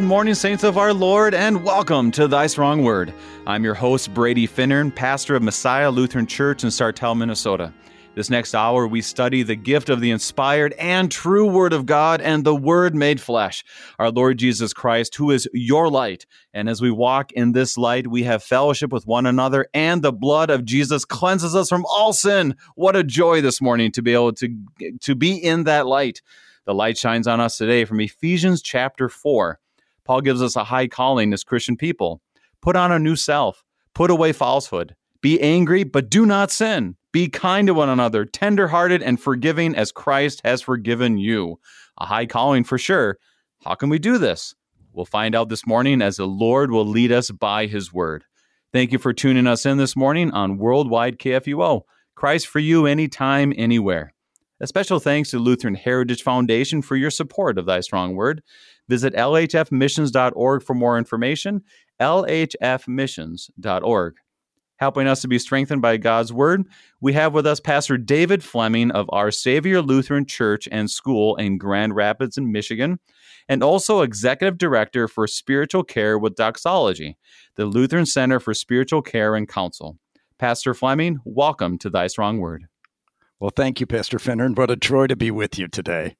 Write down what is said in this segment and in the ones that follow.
Good morning, saints of our Lord, and welcome to Thy Strong Word. I'm your host, Brady Finnern, pastor of Messiah Lutheran Church in Sartell, Minnesota. This next hour, we study the gift of the inspired and true Word of God and the Word made flesh, our Lord Jesus Christ, who is your light. And as we walk in this light, we have fellowship with one another, and the blood of Jesus cleanses us from all sin. What a joy this morning to be able to, to be in that light. The light shines on us today from Ephesians chapter 4. Paul gives us a high calling as Christian people. Put on a new self, put away falsehood, be angry, but do not sin. Be kind to one another, tenderhearted and forgiving as Christ has forgiven you. A high calling for sure. How can we do this? We'll find out this morning as the Lord will lead us by his word. Thank you for tuning us in this morning on Worldwide KFUO. Christ for you anytime, anywhere. A special thanks to Lutheran Heritage Foundation for your support of Thy Strong Word. Visit lhfmissions.org for more information. lhfmissions.org. Helping us to be strengthened by God's Word, we have with us Pastor David Fleming of Our Savior Lutheran Church and School in Grand Rapids, in Michigan, and also Executive Director for Spiritual Care with Doxology, the Lutheran Center for Spiritual Care and Counsel. Pastor Fleming, welcome to Thy Strong Word. Well, thank you, Pastor Finnern, what a joy to be with you today.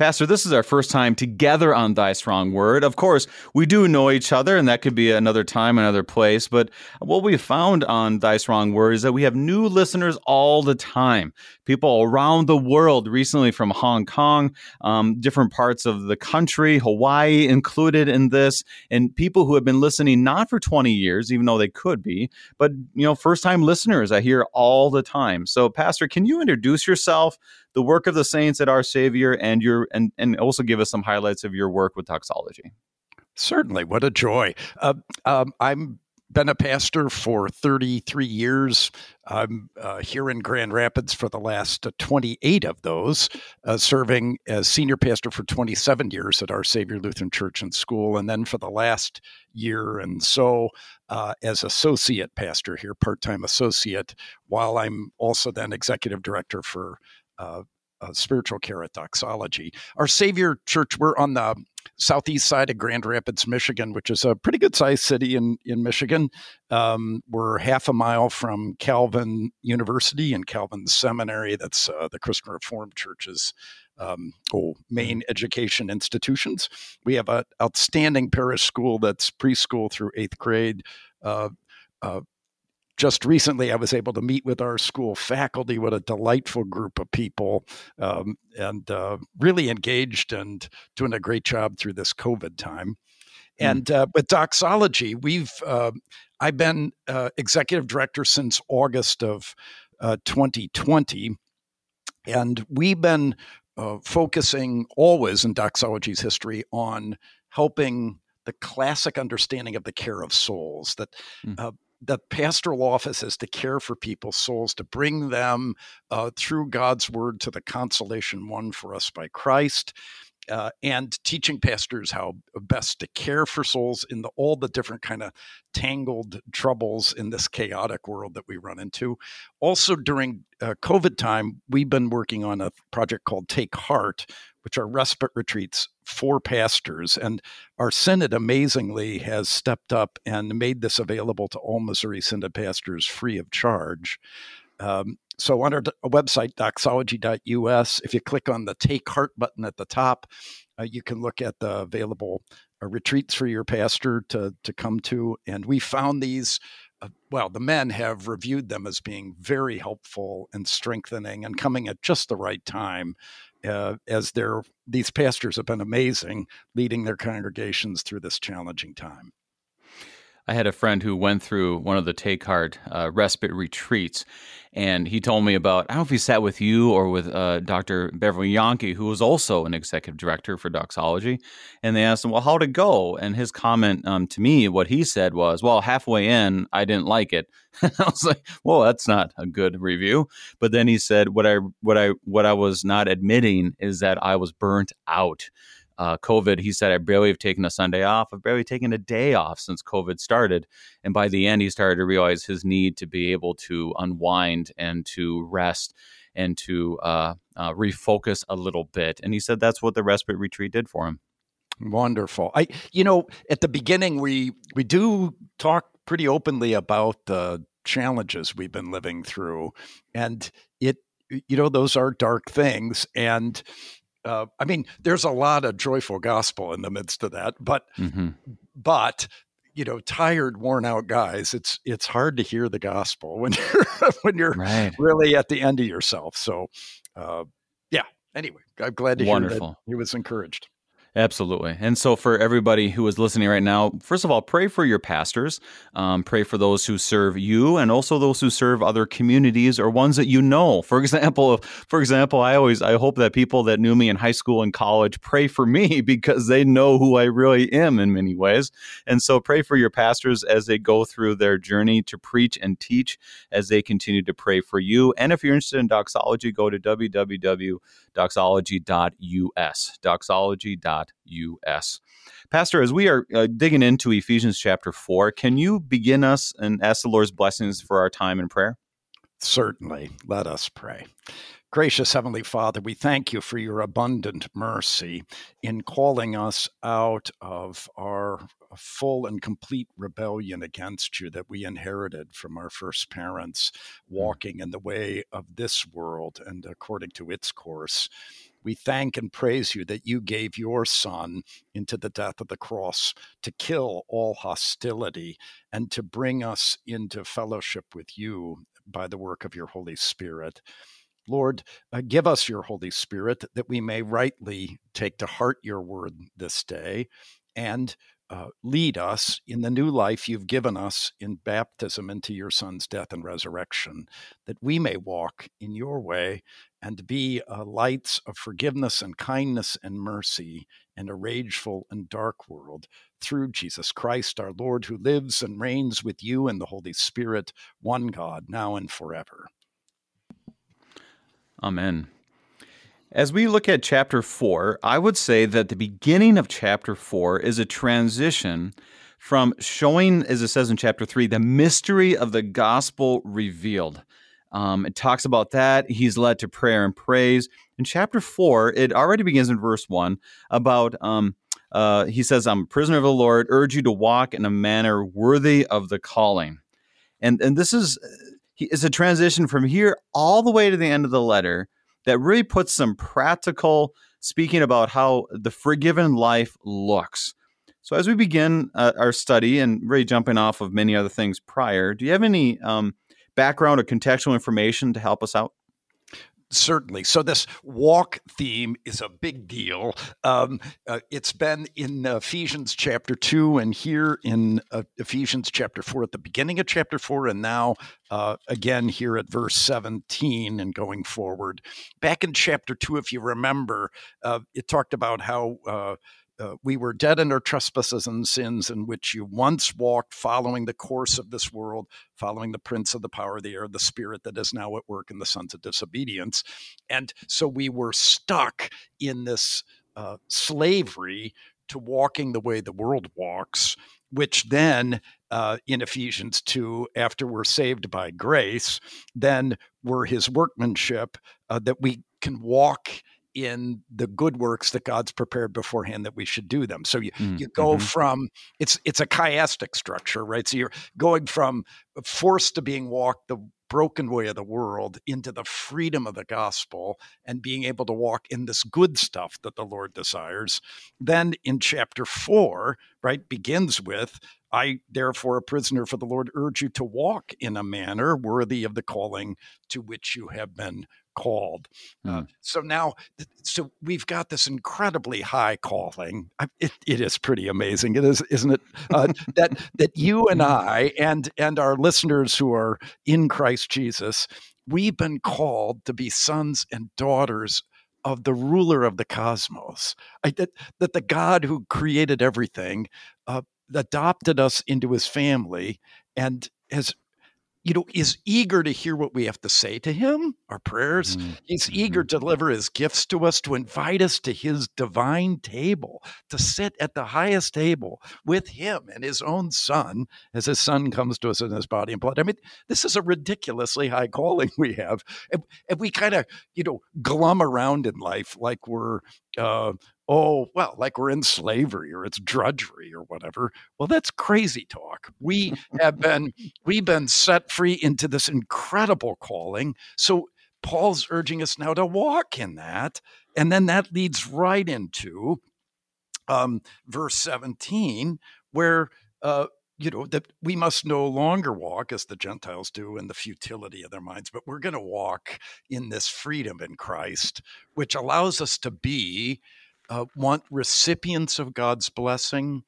Pastor, this is our first time together on Thy Strong Word. Of course, we do know each other, and that could be another time, another place. But what we found on Thy Strong Word is that we have new listeners all the time. People around the world, recently from Hong Kong, um, different parts of the country, Hawaii included in this, and people who have been listening not for 20 years, even though they could be, but you know, first time listeners I hear all the time. So, Pastor, can you introduce yourself? the work of the saints at our Savior and your and and also give us some highlights of your work with doxology. Certainly, what a joy! Uh, um, I'm been a pastor for 33 years. I'm uh, here in Grand Rapids for the last uh, 28 of those, uh, serving as senior pastor for 27 years at Our Savior Lutheran Church and School, and then for the last year and so uh, as associate pastor here, part time associate, while I'm also then executive director for uh, spiritual care at Doxology. Our Savior Church, we're on the southeast side of Grand Rapids, Michigan, which is a pretty good sized city in, in Michigan. Um, we're half a mile from Calvin University and Calvin Seminary. That's uh, the Christian Reformed Church's um, oh, main mm-hmm. education institutions. We have an outstanding parish school that's preschool through eighth grade. Uh, uh, just recently, I was able to meet with our school faculty. What a delightful group of people, um, and uh, really engaged and doing a great job through this COVID time. Mm. And uh, with Doxology, we've uh, I've been uh, executive director since August of 2020, uh, and we've been uh, focusing always in Doxology's history on helping the classic understanding of the care of souls that mm the pastoral office is to care for people's souls, to bring them uh, through God's word to the consolation won for us by Christ. Uh, and teaching pastors how best to care for souls in the, all the different kind of tangled troubles in this chaotic world that we run into. Also, during uh, COVID time, we've been working on a project called Take Heart, which are respite retreats for pastors. And our synod amazingly has stepped up and made this available to all Missouri synod pastors free of charge. Um, so on our website, doxology.us, if you click on the Take Heart button at the top, uh, you can look at the available uh, retreats for your pastor to, to come to. And we found these uh, well, the men have reviewed them as being very helpful and strengthening and coming at just the right time uh, as their these pastors have been amazing leading their congregations through this challenging time. I had a friend who went through one of the Take Heart uh, respite retreats, and he told me about I don't know if he sat with you or with uh, Dr. Beverly Yahnke, who was also an executive director for Doxology, and they asked him, "Well, how'd it go?" And his comment um, to me, what he said was, "Well, halfway in, I didn't like it." I was like, "Well, that's not a good review." But then he said, "What I what I what I was not admitting is that I was burnt out." Uh, COVID, he said, I barely have taken a Sunday off. I've barely taken a day off since COVID started. And by the end, he started to realize his need to be able to unwind and to rest and to uh, uh, refocus a little bit. And he said that's what the respite retreat did for him. Wonderful. I, you know, at the beginning we we do talk pretty openly about the challenges we've been living through, and it, you know, those are dark things, and uh, I mean, there's a lot of joyful gospel in the midst of that, but mm-hmm. but you know, tired, worn out guys, it's it's hard to hear the gospel when you're when you're right. really at the end of yourself. So, uh, yeah. Anyway, I'm glad to Wonderful. hear that he was encouraged. Absolutely. And so, for everybody who is listening right now, first of all, pray for your pastors. Um, pray for those who serve you, and also those who serve other communities or ones that you know. For example, for example, I always I hope that people that knew me in high school and college pray for me because they know who I really am in many ways. And so, pray for your pastors as they go through their journey to preach and teach, as they continue to pray for you. And if you're interested in doxology, go to www.doxology.us. Doxology.us us. Pastor, as we are uh, digging into Ephesians chapter 4, can you begin us and ask the Lord's blessings for our time in prayer? Certainly. Let us pray. Gracious Heavenly Father, we thank you for your abundant mercy in calling us out of our full and complete rebellion against you that we inherited from our first parents, hmm. walking in the way of this world and according to its course. We thank and praise you that you gave your Son into the death of the cross to kill all hostility and to bring us into fellowship with you by the work of your Holy Spirit. Lord, uh, give us your Holy Spirit that we may rightly take to heart your word this day and uh, lead us in the new life you've given us in baptism into your Son's death and resurrection, that we may walk in your way and be uh, lights of forgiveness and kindness and mercy in a rageful and dark world through Jesus Christ, our Lord, who lives and reigns with you and the Holy Spirit, one God, now and forever. Amen. As we look at chapter 4, I would say that the beginning of chapter 4 is a transition from showing, as it says in chapter 3, the mystery of the gospel revealed. Um, it talks about that. He's led to prayer and praise. In chapter 4, it already begins in verse 1 about, um, uh, he says, I'm a prisoner of the Lord, urge you to walk in a manner worthy of the calling. And, and this is, is a transition from here all the way to the end of the letter that really puts some practical speaking about how the forgiven life looks. So, as we begin uh, our study and really jumping off of many other things prior, do you have any um, background or contextual information to help us out? Certainly. So, this walk theme is a big deal. Um, uh, it's been in Ephesians chapter 2 and here in uh, Ephesians chapter 4 at the beginning of chapter 4, and now uh, again here at verse 17 and going forward. Back in chapter 2, if you remember, uh, it talked about how uh, we were dead in our trespasses and sins in which you once walked, following the course of this world, following the prince of the power of the air, the spirit that is now at work in the sons of disobedience. And so we were stuck in this uh, slavery to walking the way the world walks, which then uh, in Ephesians 2, after we're saved by grace, then we're his workmanship uh, that we can walk in the good works that God's prepared beforehand that we should do them. So you, mm, you go mm-hmm. from it's it's a chiastic structure, right? So you're going from forced to being walked the broken way of the world into the freedom of the gospel and being able to walk in this good stuff that the Lord desires. Then in chapter four, right, begins with I, therefore, a prisoner for the Lord, urge you to walk in a manner worthy of the calling to which you have been called. Mm. Uh, hmm. so now, so we've got this incredibly high calling. It, it is pretty amazing, it is, isn't it? Uh, that that you and I and and our listeners who are in Christ Jesus, we've been called to be sons and daughters of the ruler of the cosmos. I, that that the God who created everything uh, adopted us into His family and has you know, is eager to hear what we have to say to him, our prayers. Mm-hmm. He's mm-hmm. eager to deliver his gifts to us, to invite us to his divine table, to sit at the highest table with him and his own son as his son comes to us in his body and blood. I mean, this is a ridiculously high calling we have. And, and we kind of, you know, glum around in life like we're, uh, oh, well, like we're in slavery or it's drudgery or whatever. Well, that's crazy talk. We have been we've been set free into this incredible calling. So Paul's urging us now to walk in that. And then that leads right into um, verse 17, where uh, you know that we must no longer walk as the gentiles do in the futility of their minds but we're going to walk in this freedom in christ which allows us to be uh, want recipients of god's blessing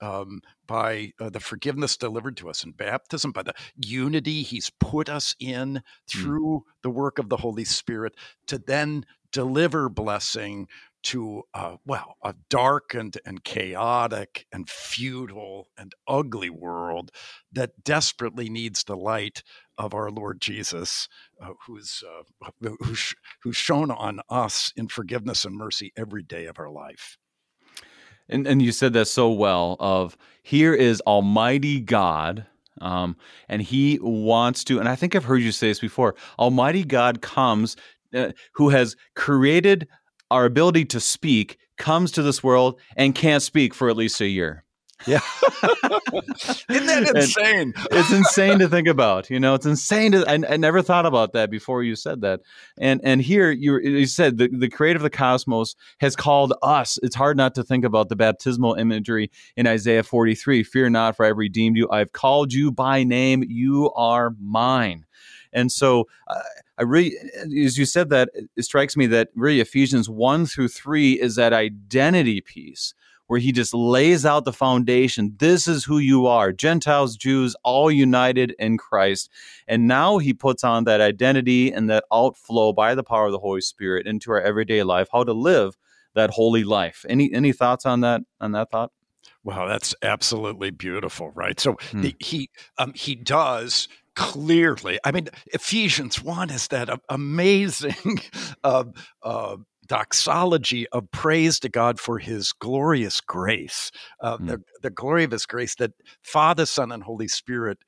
um, by uh, the forgiveness delivered to us in baptism, by the unity He's put us in mm. through mm. the work of the Holy Spirit, to then deliver blessing to uh, well a darkened and chaotic and futile and ugly world that desperately needs the light of our Lord Jesus, uh, who's uh, who's who's shown on us in forgiveness and mercy every day of our life. And and you said that so well. Of here is Almighty God. Um, and he wants to, and I think I've heard you say this before. Almighty God comes, uh, who has created our ability to speak comes to this world and can't speak for at least a year. Yeah. Isn't that insane? it's insane to think about. You know, it's insane to I, I, never thought about that before you said that. And and here you you said the, the creator of the cosmos has called us. It's hard not to think about the baptismal imagery in Isaiah 43. Fear not, for I've redeemed you. I've called you by name. You are mine. And so uh, I really, as you said that, it strikes me that really Ephesians 1 through 3 is that identity piece where he just lays out the foundation. This is who you are Gentiles, Jews, all united in Christ. And now he puts on that identity and that outflow by the power of the Holy Spirit into our everyday life, how to live that holy life. Any any thoughts on that on that thought? Wow, that's absolutely beautiful, right? So hmm. he um, he does clearly. I mean, Ephesians 1 is that amazing uh, uh, doxology of praise to God for his glorious grace, uh, mm. the, the glory of his grace that Father, Son, and Holy Spirit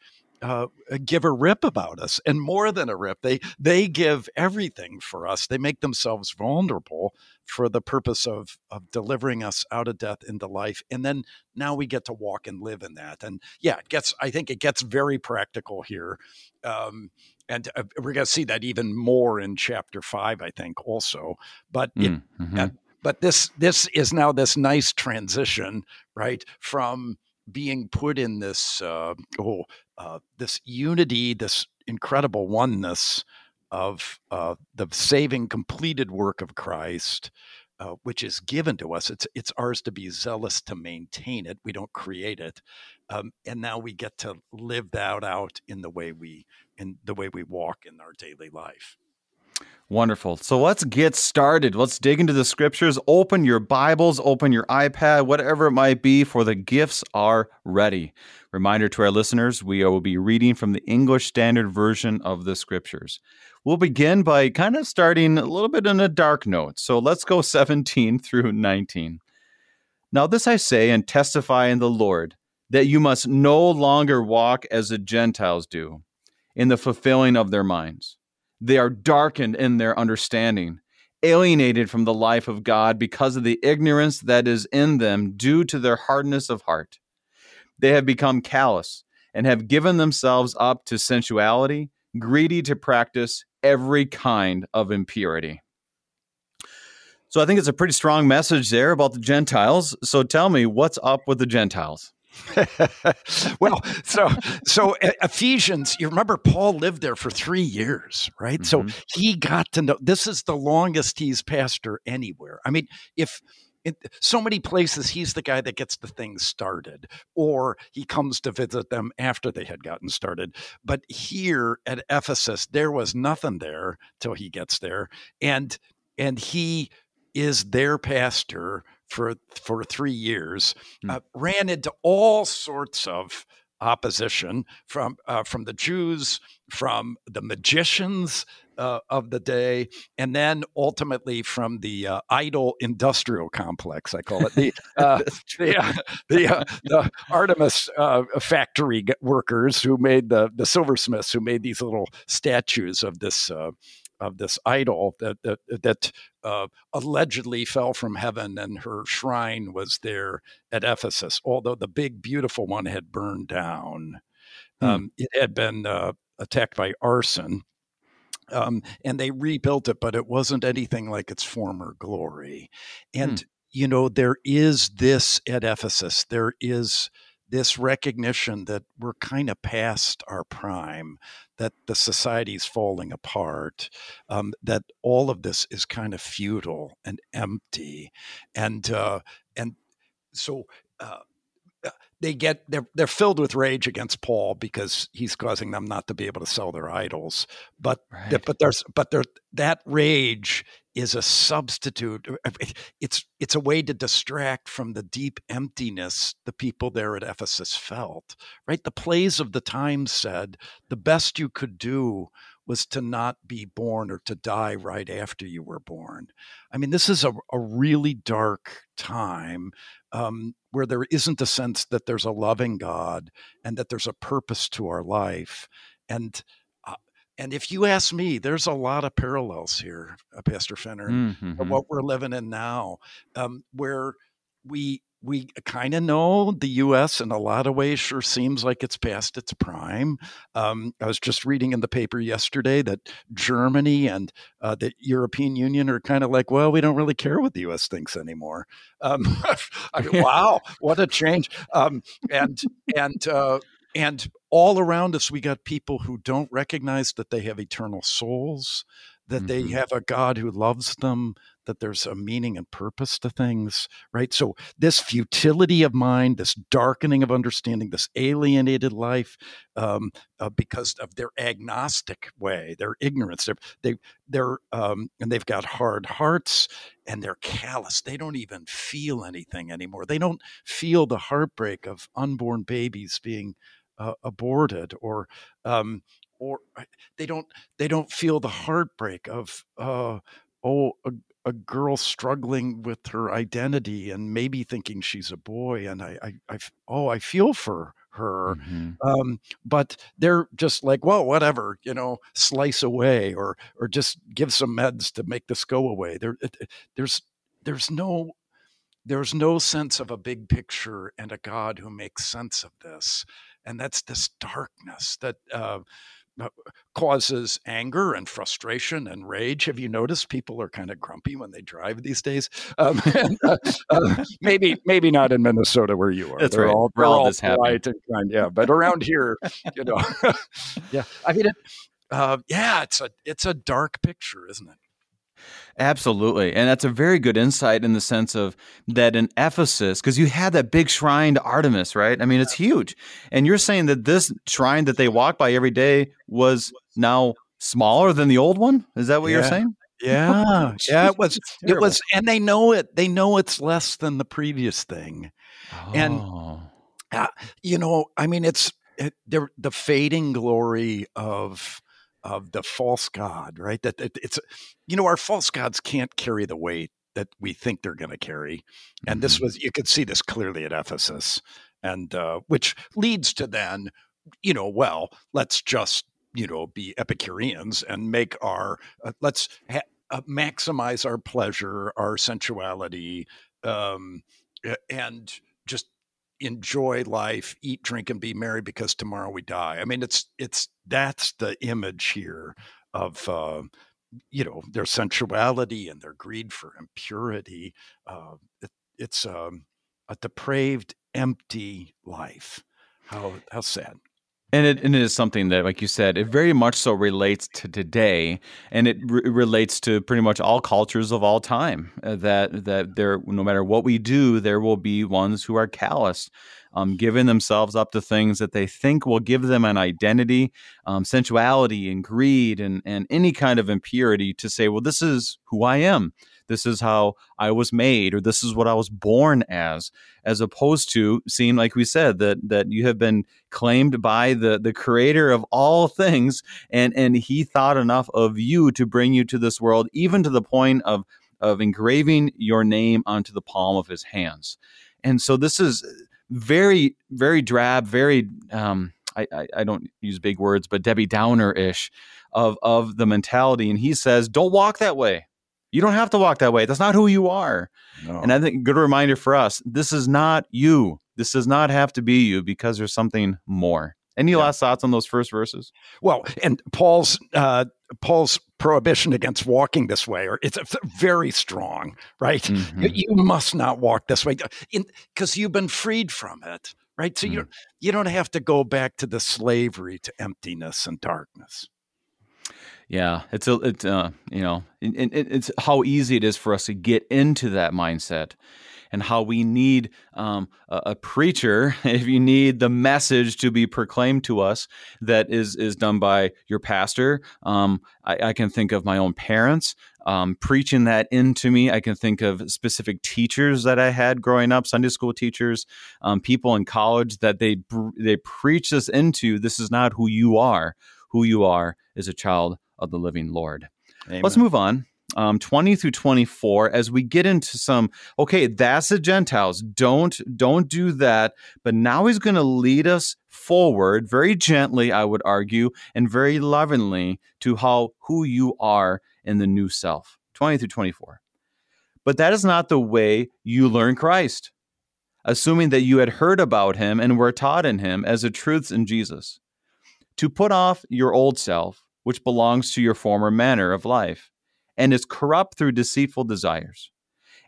uh, give a rip about us and more than a rip they they give everything for us they make themselves vulnerable for the purpose of of delivering us out of death into life and then now we get to walk and live in that and yeah it gets i think it gets very practical here um, and uh, we're going to see that even more in chapter 5 i think also but it, mm, mm-hmm. uh, but this this is now this nice transition right from being put in this uh, oh uh, this unity, this incredible oneness of uh, the saving completed work of Christ, uh, which is given to us. It's it's ours to be zealous to maintain it. We don't create it, um, and now we get to live that out in the way we in the way we walk in our daily life. Wonderful. So let's get started. Let's dig into the scriptures. Open your Bibles, open your iPad, whatever it might be, for the gifts are ready. Reminder to our listeners we will be reading from the English Standard Version of the scriptures. We'll begin by kind of starting a little bit in a dark note. So let's go 17 through 19. Now, this I say and testify in the Lord that you must no longer walk as the Gentiles do, in the fulfilling of their minds they are darkened in their understanding, alienated from the life of God because of the ignorance that is in them due to their hardness of heart. They have become callous and have given themselves up to sensuality, greedy to practice every kind of impurity. So I think it's a pretty strong message there about the Gentiles. So tell me, what's up with the Gentiles? well, so so Ephesians, you remember Paul lived there for three years, right? Mm-hmm. So he got to know this is the longest he's pastor anywhere. I mean, if in so many places he's the guy that gets the thing started or he comes to visit them after they had gotten started but here at ephesus there was nothing there till he gets there and and he is their pastor for for three years, mm. uh, ran into all sorts of opposition from uh, from the Jews, from the magicians uh, of the day, and then ultimately from the uh, idol industrial complex. I call it the uh, the, uh, the, uh, the, Artemis factory workers who made the the silversmiths who made these little statues of this of this idol that that, that uh, allegedly fell from heaven, and her shrine was there at Ephesus. Although the big beautiful one had burned down, hmm. um, it had been uh, attacked by arson. Um, and they rebuilt it, but it wasn't anything like its former glory. And hmm. you know, there is this at Ephesus. There is this recognition that we're kind of past our prime, that the society's falling apart, um, that all of this is kind of futile and empty, and uh, and so. Uh, they get they're they're filled with rage against Paul because he's causing them not to be able to sell their idols. But right. but there's but there that rage is a substitute. Uh, it's it's a way to distract from the deep emptiness the people there at Ephesus felt. Right, the plays of the times said the best you could do was to not be born or to die right after you were born. I mean, this is a, a really dark time um, where there isn't a sense that there's a loving God and that there's a purpose to our life. And uh, and if you ask me, there's a lot of parallels here, uh, Pastor Finnern, mm-hmm. what we're living in now, um, where we we kind of know the U.S. in a lot of ways sure seems like it's past its prime. Um, I was just reading in the paper yesterday that Germany and uh, the European Union are kind of like, well, we don't really care what the U.S. thinks anymore. Um, I mean, wow, what a change! Um, and and uh, and all around us, we got people who don't recognize that they have eternal souls, that mm-hmm. they have a God who loves them, that there's a meaning and purpose to things, right? So, this futility of mind, this darkening of understanding, this alienated life, um, uh, because of their agnostic way, their ignorance, they're, they, they're, um, and they've got hard hearts and they're callous. They don't even feel anything anymore. They don't feel the heartbreak of unborn babies being uh, aborted or, um, or uh, they don't they don't feel the heartbreak of uh, oh a, a girl struggling with her identity and maybe thinking she's a boy and I, I, I oh I feel for her. Mm-hmm. um, but they're just like well whatever you know slice away or or just give some meds to make this go away. There there's there's no there's no sense of a big picture and a God who makes sense of this. And that's this darkness that uh, uh, causes anger and frustration and rage. Have you noticed people are kind of grumpy when they drive these days? Um, and, uh, uh, maybe maybe not in Minnesota where you are. That's they're right. All, they're all, all polite and kind. Yeah, but around here, you know, yeah. I mean, it, uh, yeah, it's a it's a dark picture, isn't it? Absolutely. And that's a very good insight in the sense of that in Ephesus, because you had that big shrine to Artemis, right? I mean, it's huge. And you're saying that this shrine that they walk by every day was now smaller than the old one? Is that what yeah. you're saying? Yeah. yeah, it was it was and they know it. They know it's less than the previous thing. Oh. And uh, you know, I mean it's it, the fading glory of of the false god, right? That, that it's you know our false gods can't carry the weight that we think they're going to carry, and mm-hmm. this was you could see this clearly at Ephesus, and uh, which leads to then you know well let's just you know be Epicureans and make our uh, let's ha- uh, maximize our pleasure, our sensuality, um, and enjoy life, eat, drink, and be merry because tomorrow we die. I mean, it's it's that's the image here of uh, you know their sensuality and their greed for impurity. Uh, it, it's um, a depraved, empty life. How how sad. And it, and it is something that, like you said, it very much so relates to today, and it re- relates to pretty much all cultures of all time. Uh, that that there, no matter what we do, there will be ones who are callous, um, giving themselves up to things that they think will give them an identity, um, sensuality, and greed, and and any kind of impurity to say, well, this is who I am this is how I was made or this is what I was born as as opposed to seeing like we said that that you have been claimed by the the creator of all things and and he thought enough of you to bring you to this world even to the point of of engraving your name onto the palm of his hands. And so this is very very drab, very um I, I, I, don't use big words, but Debbie Downer ish of of the mentality and he says don't walk that way you don't have to walk that way that's not who you are no. and i think good reminder for us this is not you this does not have to be you because there's something more any yeah. last thoughts on those first verses? Well, and Paul's uh, Paul's prohibition against walking this way, or it's very strong, right? Mm-hmm. You, you, must not walk this way because you've been freed from it, right? So mm. you you don't have to go back to the slavery to emptiness and darkness. Yeah, it's a it's uh you know it, it, it's how easy it is for us to get into that mindset and how we need um, a, a, preacher, if you need the message to be proclaimed to us that is is done by your pastor. Um, I, I, can think of my own parents um, preaching that into me. I can think of specific teachers that I had growing up, Sunday school teachers, um, people in college that they they preach this into. This is not who you are. Who you are is a child of the living Lord. Amen. Let's move on um, 20 through 24 as we get into some okay that's the gentiles don't don't do that but now he's going to lead us forward very gently i would argue and very lovingly to how who you are in the new self 20 through 24 but that is not the way you learn christ assuming that you had heard about him and were taught in him as the truths in jesus to put off your old self which belongs to your former manner of life and is corrupt through deceitful desires,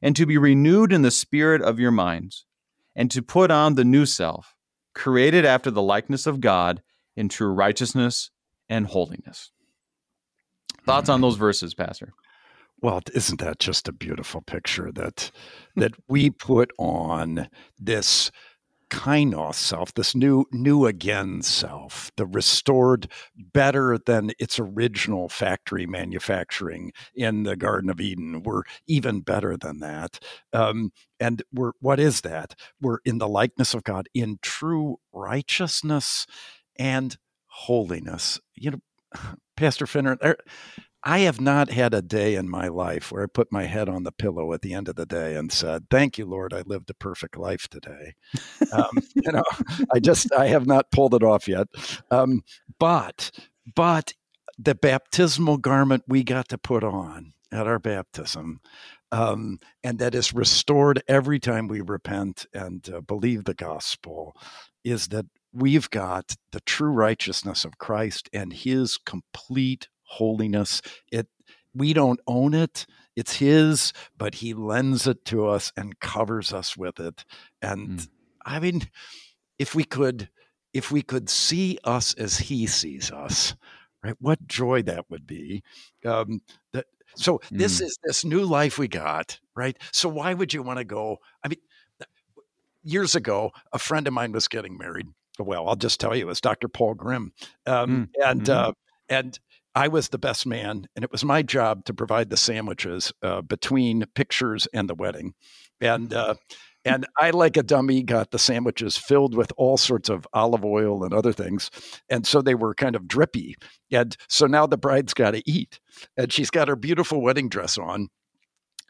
and to be renewed in the spirit of your minds, and to put on the new self, created after the likeness of God in true righteousness and holiness. Thoughts on mm. those verses, Pastor? Well, isn't that just a beautiful picture that that we put on this kainos self, this new new again self, the restored better than its original factory manufacturing in the Garden of Eden. We're even better than that. Um, and we're what is that? We're in the likeness of God in true righteousness and holiness. You know, Pastor Finnern, I have not had a day in my life where I put my head on the pillow at the end of the day and said, "Thank you, Lord, I lived a perfect life today." Um, you know, I just I have not pulled it off yet. Um, but but the baptismal garment we got to put on at our baptism, um, and that is restored every time we repent and uh, believe the gospel, is that we've got the true righteousness of Christ and His complete holiness. It we don't own it. It's his, but he lends it to us and covers us with it. And mm. I mean, if we could if we could see us as he sees us, right? What joy that would be. Um, that so mm. this is this new life we got, right? So why would you want to go? I mean, years ago, a friend of mine was getting married. Well, I'll just tell you, it's Dr. Paul Grimm, um, mm. and mm-hmm. uh, and I was the best man, and it was my job to provide the sandwiches uh, between pictures and the wedding. And uh, and I, like a dummy, got the sandwiches filled with all sorts of olive oil and other things, and so they were kind of drippy. And so now the bride's got to eat, and she's got her beautiful wedding dress on,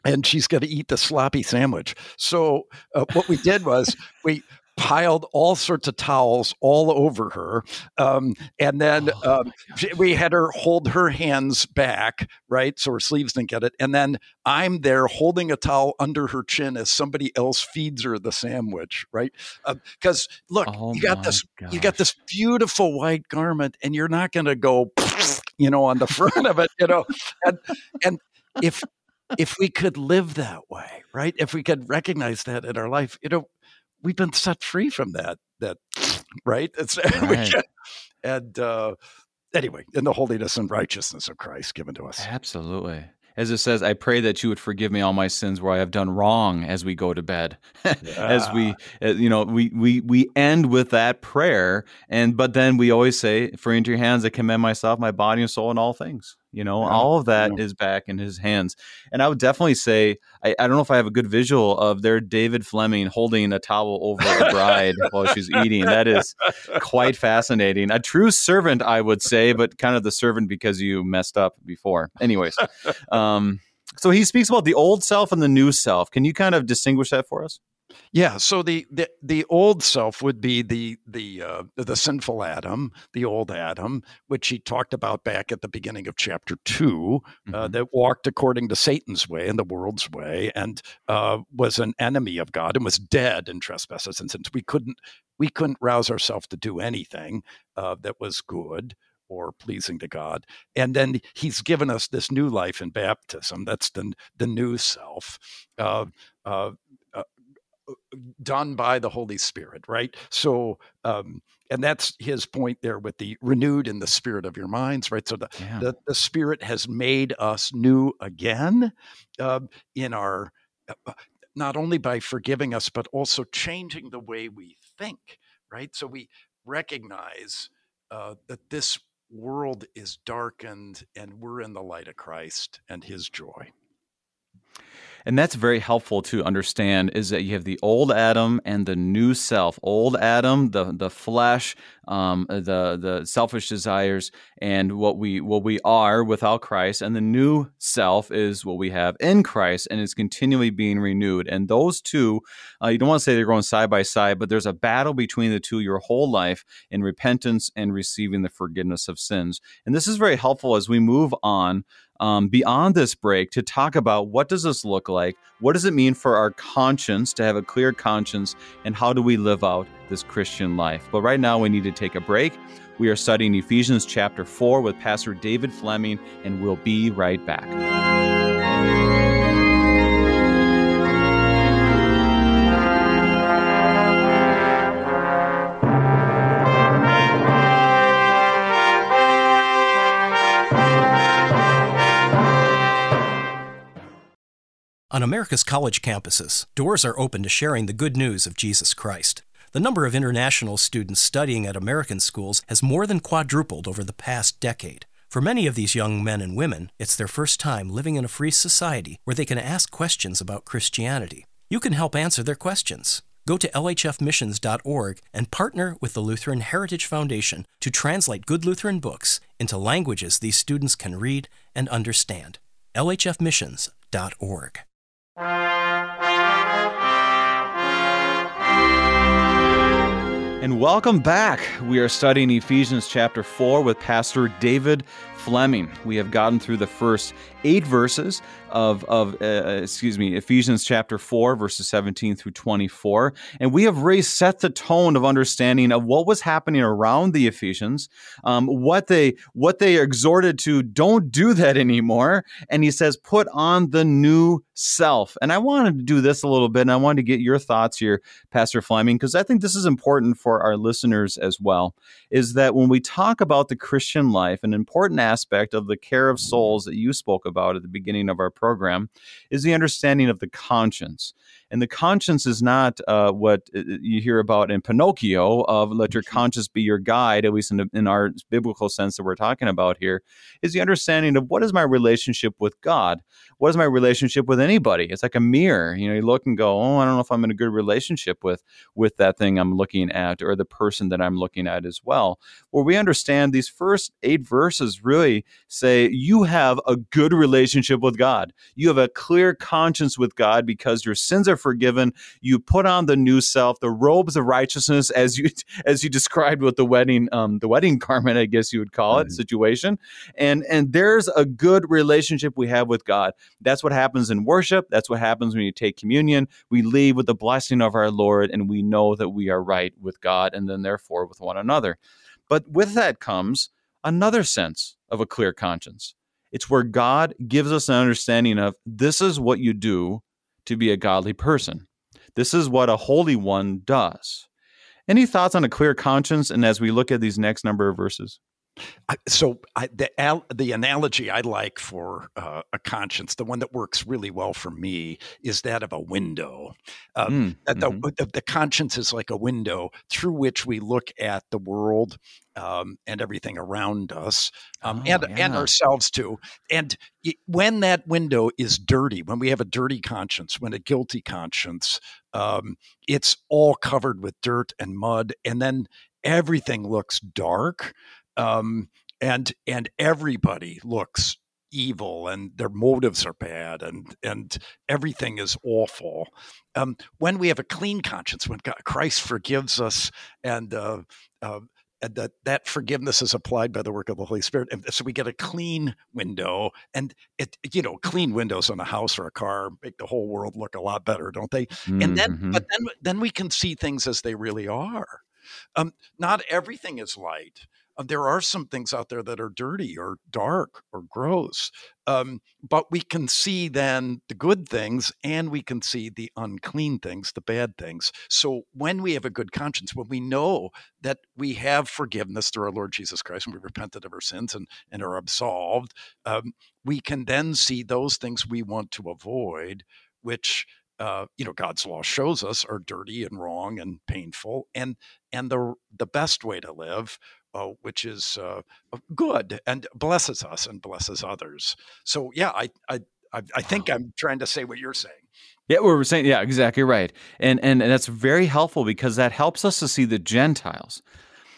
and she's going to eat the sloppy sandwich. So uh, what we did was we piled all sorts of towels all over her. Um, and then oh, um, we had her hold her hands back, right? So her sleeves didn't get it. And then I'm there holding a towel under her chin as somebody else feeds her the sandwich, right? Because uh, look, oh, you got this, gosh. you got this beautiful white garment, and you're not going to go, you know, on the front of it, you know, and and if if we could live that way, right? If we could recognize that in our life, you know, we've been set free from that. That right? It's right. and uh, anyway, in the holiness and righteousness of Christ given to us. Absolutely as it says, I pray that you would forgive me all my sins where I have done wrong as we go to bed. as we, uh, you know, we, we, we end with that prayer. And, but then we always say, for into your hands, I commend myself, my body and soul and all things. You know, yeah, all of that yeah. is back in his hands. And I would definitely say, I, I, don't know if I have a good visual of their David Fleming holding a towel over the bride while she's eating. That is quite fascinating. A true servant, I would say, but kind of the servant because you messed up before. Anyways, um, so he speaks about the old self and the new self. Can you kind of distinguish that for us? Yeah, so the, the the old self would be the the uh, the sinful Adam, the old Adam, which he talked about back at the beginning of chapter 2 uh, Mhm. that walked according to Satan's way and the world's way, and uh, was an enemy of God and was dead in trespasses and sins. We couldn't we couldn't rouse ourselves to do anything uh, that was good or pleasing to God. And then He's given us this new life in baptism. That's the the new self. Uh, uh, uh, done by the Holy Spirit, right? So, um, and that's his point there with the renewed in the spirit of your minds, right? So the Yeah. the, the Spirit has made us new again uh, in our uh, not only by forgiving us, but also changing the way we think, right? So we recognize uh, that this world is darkened and we're in the light of Christ and His joy. And that's very helpful to understand is that you have the old Adam and the new self. Old Adam, the the flesh, um, the the selfish desires, and what we what we are without Christ, and the new self is what we have in Christ, and is continually being renewed. And those two, uh, you don't want to say they're going side by side, but there's a battle between the two your whole life in repentance and receiving the forgiveness of sins. And this is very helpful as we move on um, beyond this break to talk about what does this look like? What does it mean for our conscience to have a clear conscience? And how do we live out this christian life? But right now we need to take a break. We are studying ephesians chapter 4 with pastor david fleming and we'll be right back On America's college campuses, doors are open to sharing the good news of Jesus Christ. The number of international students studying at American schools has more than quadrupled over the past decade. For many of these young men and women, it's their first time living in a free society where they can ask questions about Christianity. You can help answer their questions. Go to lhfmissions.org and partner with the Lutheran Heritage Foundation to translate good Lutheran books into languages these students can read and understand. lhfmissions.org. And welcome back. We are studying Ephesians chapter 4 with Pastor David Fleming. We have gotten through the first eight verses of, of uh, excuse me, Ephesians chapter 4, verses 17 through 24. And we have really set the tone of understanding of what was happening around the Ephesians, um, what they what they exhorted to don't do that anymore. And he says, put on the new self. And I wanted to do this a little bit, and I wanted to get your thoughts here, Pastor Fleming, because I think this is important for our listeners as well. Is that when we talk about the Christian life, an important aspect of the care of souls that you spoke about at the beginning of our program is the understanding of the conscience. And the conscience is not uh, what uh, you hear about in Pinocchio of let your conscience be your guide, at least in, the, in our biblical sense that we're talking about here, is the understanding of what is my relationship with God? What is my relationship with anybody? It's like a mirror. You know, you look and go, oh, I don't know if I'm in a good relationship with with that thing I'm looking at or the person that I'm looking at as well. Where we understand these first eight verses really say you have a good relationship with God. You have a clear conscience with God because your sins are forgiven. You put on the new self, the robes of righteousness, as you as you described with the wedding, um, the wedding garment, I guess you would call it, Mhm. situation. And and there's a good relationship we have with God. That's what happens in worship. That's what happens when you take communion. We leave with the blessing of our Lord, and we know that we are right with God, and then therefore with one another. But with that comes another sense of a clear conscience. It's where God gives us an understanding of this is what you do to be a godly person. This is what a holy one does. Any thoughts on a clear conscience? And as we look at these next number of verses, I, so I, the al- the analogy I like for uh, a conscience, the one that works really well for me, is that of a window. Uh, Mm, that the, mhm. the the conscience is like a window through which we look at the world um, and everything around us, um, Oh, and and ourselves too. And y- when that window is dirty, when we have a dirty conscience, when a guilty conscience, um, it's all covered with dirt and mud, and then everything looks dark um, and and everybody looks evil and their motives are bad and and everything is awful. Um, when we have a clean conscience, when God, Christ forgives us and uh, uh, and that that forgiveness is applied by the work of the Holy Spirit, and so we get a clean window, and it you know clean windows on a house or a car make the whole world look a lot better, don't they? Mm-hmm. And then mm-hmm. but then then we can see things as they really are. Um, not everything is light. Uh, there are some things out there that are dirty or dark or gross. Um, but we can see then the good things and we can see the unclean things, the bad things. So when we have a good conscience, when we know that we have forgiveness through our Lord Jesus Christ and we repented of our sins and, and are absolved, um, we can then see those things we want to avoid, which uh, you know God's law shows us are dirty and wrong and painful, and and the the best way to live uh, which is uh, good and blesses us and blesses others. So yeah, I I I think I'm trying to say what you're saying. Yeah, we're saying yeah, exactly right, and and, and that's very helpful because that helps us to see the Gentiles.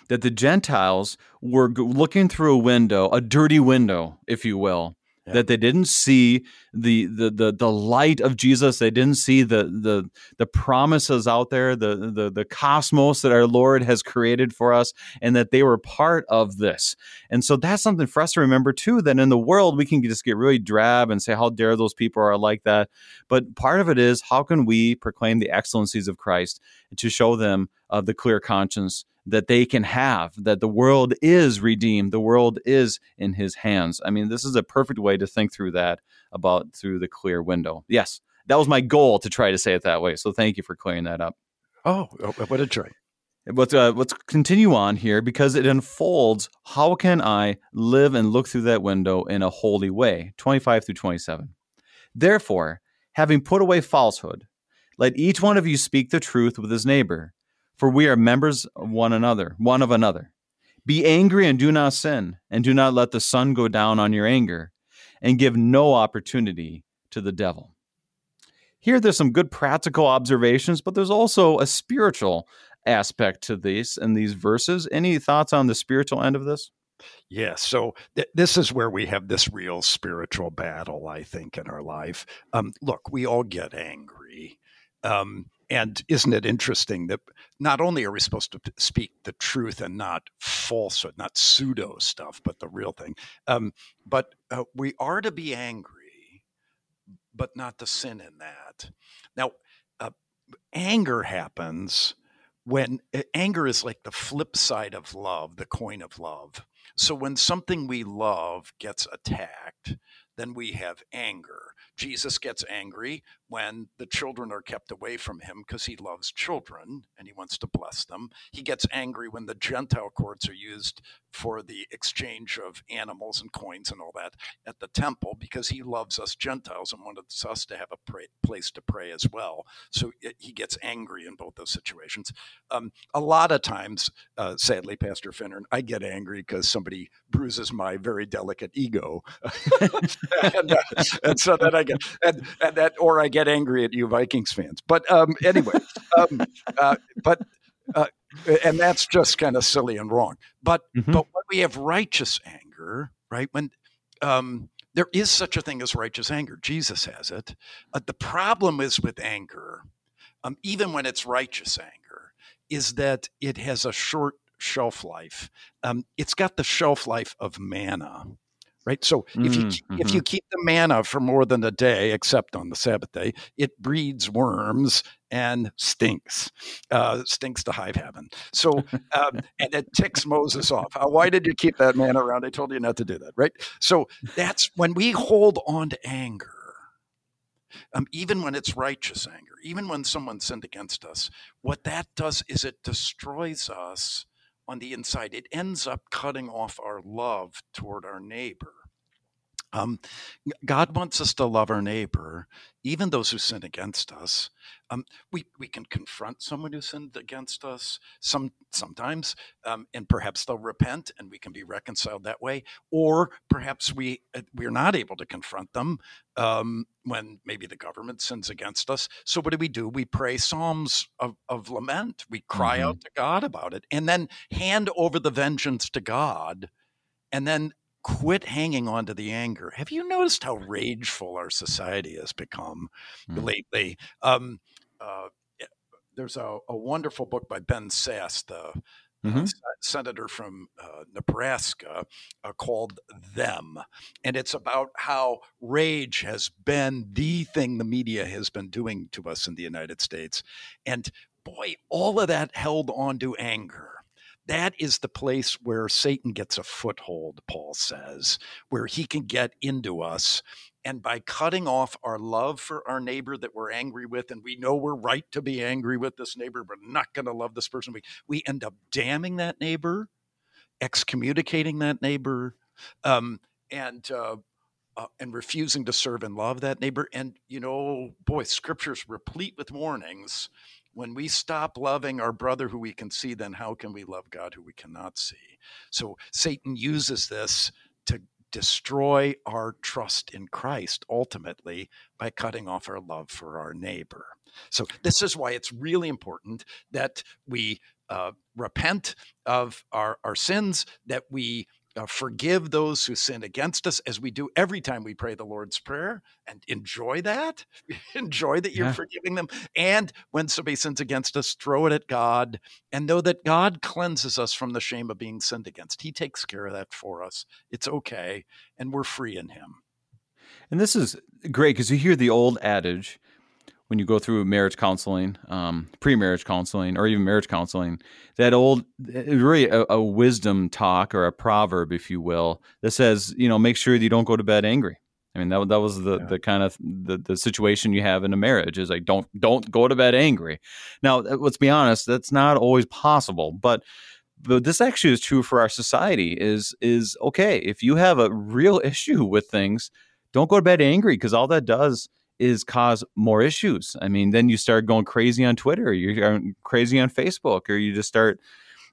That the Gentiles were looking through a window, a dirty window, if you will, yeah. that they didn't see the, the the the light of Jesus. They didn't see the the the promises out there, the the the cosmos that our Lord has created for us, and that they were part of this. And so that's something for us to remember too. That in the world we can just get really drab and say, "How dare those people are like that?" But part of it is how can we proclaim the excellencies of Christ to show them of the clear conscience that they can have, that the world is redeemed, the world is in his hands. I mean, this is a perfect way to think through that about through the clear window. Yes, that was my goal to try to say it that way. So thank you for clearing that up. Oh, oh what a joy. Let's, uh, let's continue on here because it unfolds how can I live and look through that window in a holy way? 25 through 27. Therefore, having put away falsehood, let each one of you speak the truth with his neighbor for we are members of one another, one of another. Be angry and do not sin, and do not let the sun go down on your anger, and give no opportunity to the devil. Here, there's some good practical observations, but there's also a spiritual aspect to these and these verses. Any thoughts on the spiritual end of this? Yes. So th- this is where we have this real spiritual battle, I think, in our life. Um, look, we all get angry. Um, and isn't it interesting that not only are we supposed to speak the truth and not falsehood, not pseudo stuff, but the real thing, um, but uh, we are to be angry, but not to sin in that. Now, uh, anger happens when uh, anger is like the flip side of love, the coin of love. So when something we love gets attacked, then we have anger. Jesus gets angry when the children are kept away from him because he loves children and he wants to bless them. He gets angry when the Gentile courts are used for the exchange of animals and coins and all that at the temple because he loves us Gentiles and wants us to have a pray, place to pray as well. So it, he gets angry in both those situations. Um, a lot of times, uh, sadly, Pastor Finnern, I get angry because somebody bruises my very delicate ego. and, uh, and, so then I get, and, and that, or I get angry at you Vikings fans. But um, anyway, um, uh, but uh, and that's just kind of silly and wrong. But mm-hmm. but when we have righteous anger, right? When um, there is such a thing as righteous anger, Jesus has it. Uh, the problem is with anger, um, even when it's righteous anger, is that it has a short shelf life. Um, it's got the shelf life of manna right? So if you mm-hmm. if you keep the manna for more than a day, except on the Sabbath day, it breeds worms and stinks, uh, stinks to hive heaven. So um, and it ticks Moses off. Uh, why did you keep that manna around? I told you not to do that, right? So that's when we hold on to anger. Um, even when it's righteous anger, even when someone sinned against us, what that does is it destroys us on the inside. It ends up cutting off our love toward our neighbor. Um, God wants us to love our neighbor, even those who sin against us. Um, we, we can confront someone who sinned against us some sometimes, um, and perhaps they'll repent, and we can be reconciled that way. Or perhaps we uh, we're not able to confront them um, when maybe the government sins against us. So what do we do? We pray psalms of, of lament. We cry mm-hmm. out to God about it, and then hand over the vengeance to God, and then quit hanging on to the anger. Have you noticed how rageful our society has become mm. lately? Um, uh, eh, there's a, a, wonderful book by Ben Sasse, the mm-hmm. uh, senator from uh, Nebraska, uh, called Them. And it's about how rage has been the thing the media has been doing to us in the United States. And boy, all of that held on to anger that is the place where Satan gets a foothold, Paul says, where he can get into us. And by cutting off our love for our neighbor that we're angry with, and we know we're right to be angry with this neighbor, but not going to love this person, we, we end up damning that neighbor, excommunicating that neighbor, um, and uh, uh, and refusing to serve and love that neighbor. And you know, boy, scripture's replete with warnings when we stop loving our brother who we can see, then how can we love God who we cannot see? So Satan uses this to destroy our trust in Christ ultimately by cutting off our love for our neighbor. So, this is why it's really important that we uh, repent of our, our sins, that we uh, forgive those who sin against us as we do every time we pray the Lord's Prayer and enjoy that. enjoy that you're yeah. forgiving them. And when somebody sins against us, throw it at God and know that God cleanses us from the shame of being sinned against. He takes care of that for us. It's okay. And we're free in Him. And this is great because you hear the old adage when you go through marriage counseling, um, pre-marriage counseling, or even marriage counseling, that old, really a, a, wisdom talk or a proverb, if you will, that says, you know, make sure that you don't go to bed angry. I mean, that, that was the, yeah. the kind of the, the situation you have in a marriage is like, don't, don't go to bed angry. Now, uh, let's be honest, that's not always possible, but, but this actually is true for our society is, is okay. If you have a real issue with things, don't go to bed angry because all that does is cause more issues. I mean, then you start going crazy on Twitter, you're crazy on Facebook, or you just start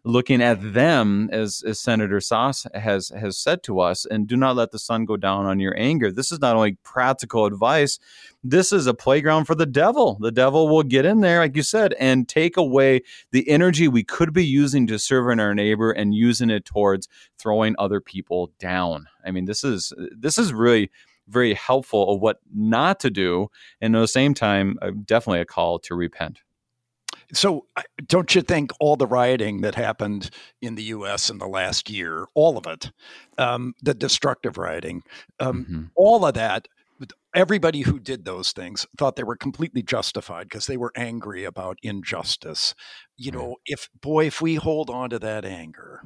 looking at them as, as Senator Sasse has has said to us, and do not let the sun go down on your anger. This is not only practical advice, this is a playground for the devil. The devil will get in there, like you said, and take away the energy we could be using to serve our neighbor and using it towards throwing other people down. I mean, this is this is really very helpful of what not to do. And at the same time, uh, definitely a call to repent. So, don't you think all the rioting that happened in the U.S. in the last year, all of it, um, the destructive rioting, um, mm-hmm. all of that, everybody who did those things thought they were completely justified because they were angry about injustice. You know, if boy, if we hold on to that anger,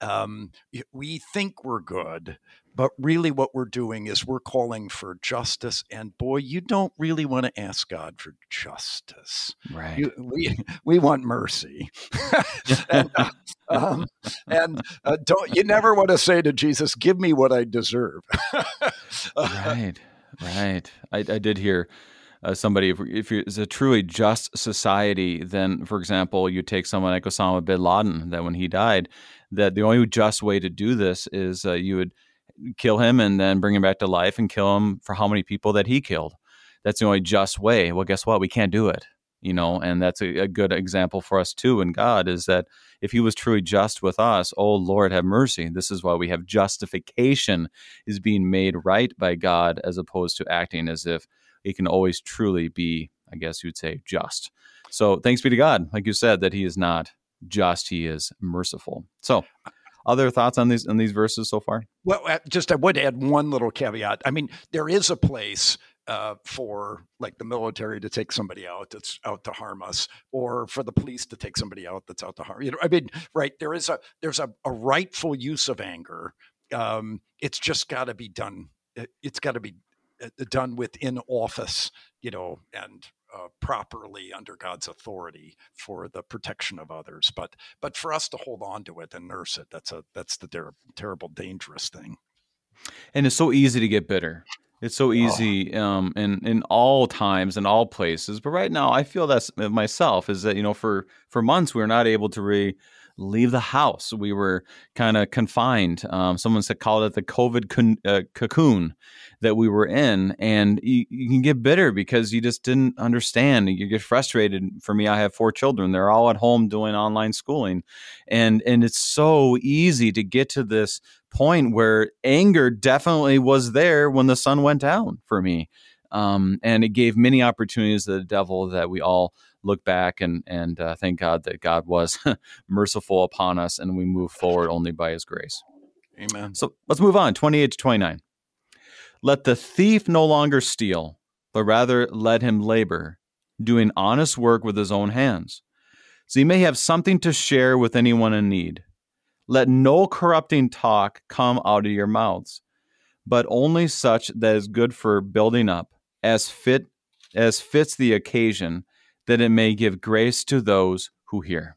um, we think we're good, but really, what we're doing is we're calling for justice. And boy, you don't really want to ask God for justice. Right. You, we, we want mercy. and uh, um, and uh, don't, you never want to say to Jesus, Give me what I deserve. right. Right. I, I did hear. Uh, somebody if, if it's a truly just society then for example you take someone like osama bin laden that when he died that the only just way to do this is uh, you would kill him and then bring him back to life and kill him for how many people that he killed. That's the only just way. Well, guess what? We can't do it. You know, and that's a, a good example for us too. In God is that if He was truly just with us, oh Lord, have mercy. This is why we have justification is being made right by God, as opposed to acting as if He can always truly be, I guess you'd say, just. So thanks be to God, like you said, that He is not just; He is merciful. So other thoughts on these on these verses so far? Well, uh, just I would add one little caveat. I mean, there is a place uh, for like the military to take somebody out that's out to harm us, or for the police to take somebody out that's out to harm. You know, I mean, right? There is a there's a, a rightful use of anger. Um, it's just got to be done. It's got to be uh, done within office, you know, and uh, properly under God's authority for the protection of others. But but for us to hold on to it and nurse it, that's a that's the ter- terrible, dangerous thing. And it's so easy to get bitter. It's so oh. easy oh. um, in in all times and all places. But right now, I feel that myself is that you know for for months we are not able to really leave the house. We were kind of confined. Um, someone said called it the COVID con- uh, cocoon that we were in, and you, you, can get bitter because you just didn't understand. You get frustrated. For me, I have four children; they're all at home doing online schooling, and and it's so easy to get to this point where anger definitely was there when the sun went down for me. Um, and it gave many opportunities to the devil that we all look back and and uh, thank God that God was merciful upon us and we move forward only by His grace. Amen. So let's move on. Twenty eight to twenty nine. Let the thief no longer steal, but rather let him labor, doing honest work with his own hands, so he may have something to share with anyone in need. Let no corrupting talk come out of your mouths, but only such that is good for building up, as fit as fits the occasion, that it may give grace to those who hear.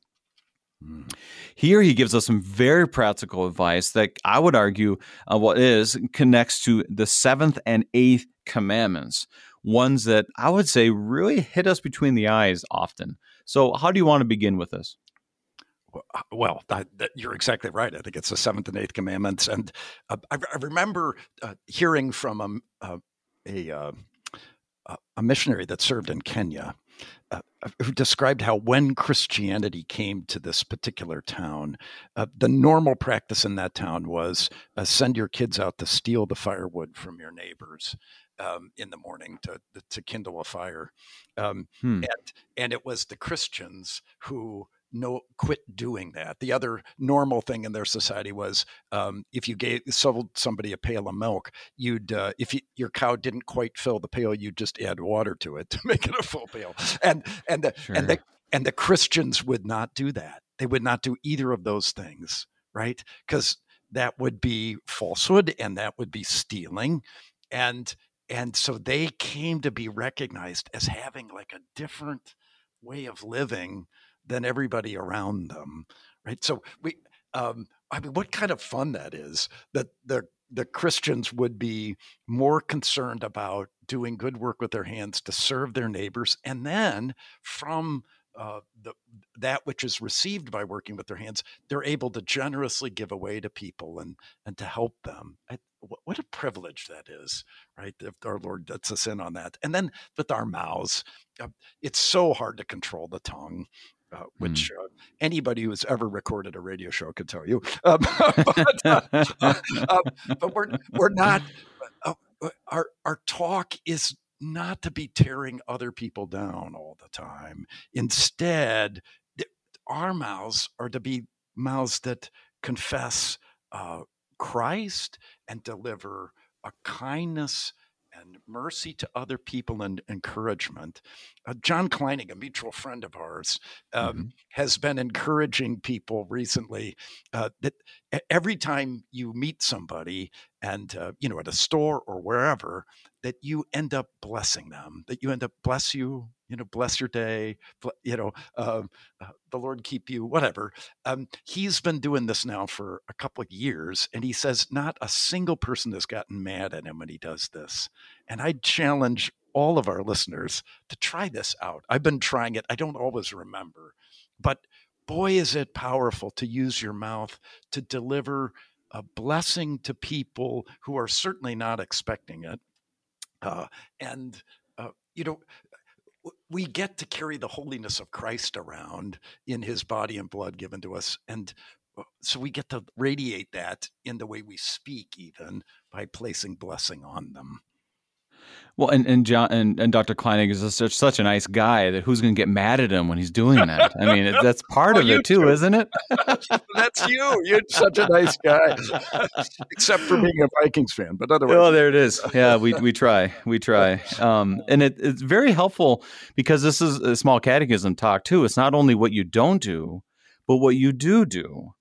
Here he gives us some very practical advice that I would argue uh, what is connects to the seventh and eighth commandments, ones that I would say really hit us between the eyes often. So, how do you want to begin with this? Well, that, that, you're exactly right. I think it's the seventh and eighth commandments, and uh, I, I, remember uh, hearing from um, uh, a a, a missionary that served in Kenya uh, uh, who described how when Christianity came to this particular town, uh, the normal practice in that town was uh, send your kids out to steal the firewood from your neighbors. Um, in the morning to to kindle a fire, um, hmm. and and it was the Christians who no quit doing that. The other normal thing in their society was um, if you gave sold somebody a pail of milk, you'd uh, if you, your cow didn't quite fill the pail, you'd just add water to it to make it a full pail. And and the, sure. and the and the Christians would not do that. They would not do either of those things, right? Because that would be falsehood and that would be stealing, and and so they came to be recognized as having like a different way of living than everybody around them, right? So we, um, I mean, what kind of fun that is that the the Christians would be more concerned about doing good work with their hands to serve their neighbors, and then from uh, the, that which is received by working with their hands, they're able to generously give away to people and and to help them. I, what a privilege that is, right? If our Lord lets us in on that, and then with our mouths, uh, it's so hard to control the tongue uh, which mm. uh, anybody who's ever recorded a radio show could tell you. Um, but, uh, um, but, we're we're not. Uh, uh, our our talk is not to be tearing other people down all the time. Instead, our mouths are to be mouths that confess uh, Christ and deliver a kindness and mercy to other people and encouragement. Uh, John Kleinig, a mutual friend of ours, um, mm-hmm. has been encouraging people recently uh, that every time you meet somebody and uh, you know at a store or wherever that you end up blessing them that you end up bless you you know bless your day you know uh, uh, the lord keep you whatever um, he's been doing this now for a couple of years and he says not a single person has gotten mad at him when he does this and i challenge all of our listeners to try this out i've been trying it i don't always remember but boy is it powerful to use your mouth to deliver a blessing to people who are certainly not expecting it. Uh, and, uh, you know, we get to carry the holiness of Christ around in his body and blood given to us. And uh, so we get to radiate that in the way we speak, even by placing blessing on them. Well, and and John and, and Dr. Kleinig is such such a nice guy that who's going to get mad at him when he's doing that? I mean, that's part well, of it too, too, isn't it? that's you. You're such a nice guy, except for being a Vikings fan. But otherwise, oh, there it is. Yeah, we we try, we try, um, and it, it's very helpful because this is a small catechism talk too. It's not only what you don't do, but what you do do.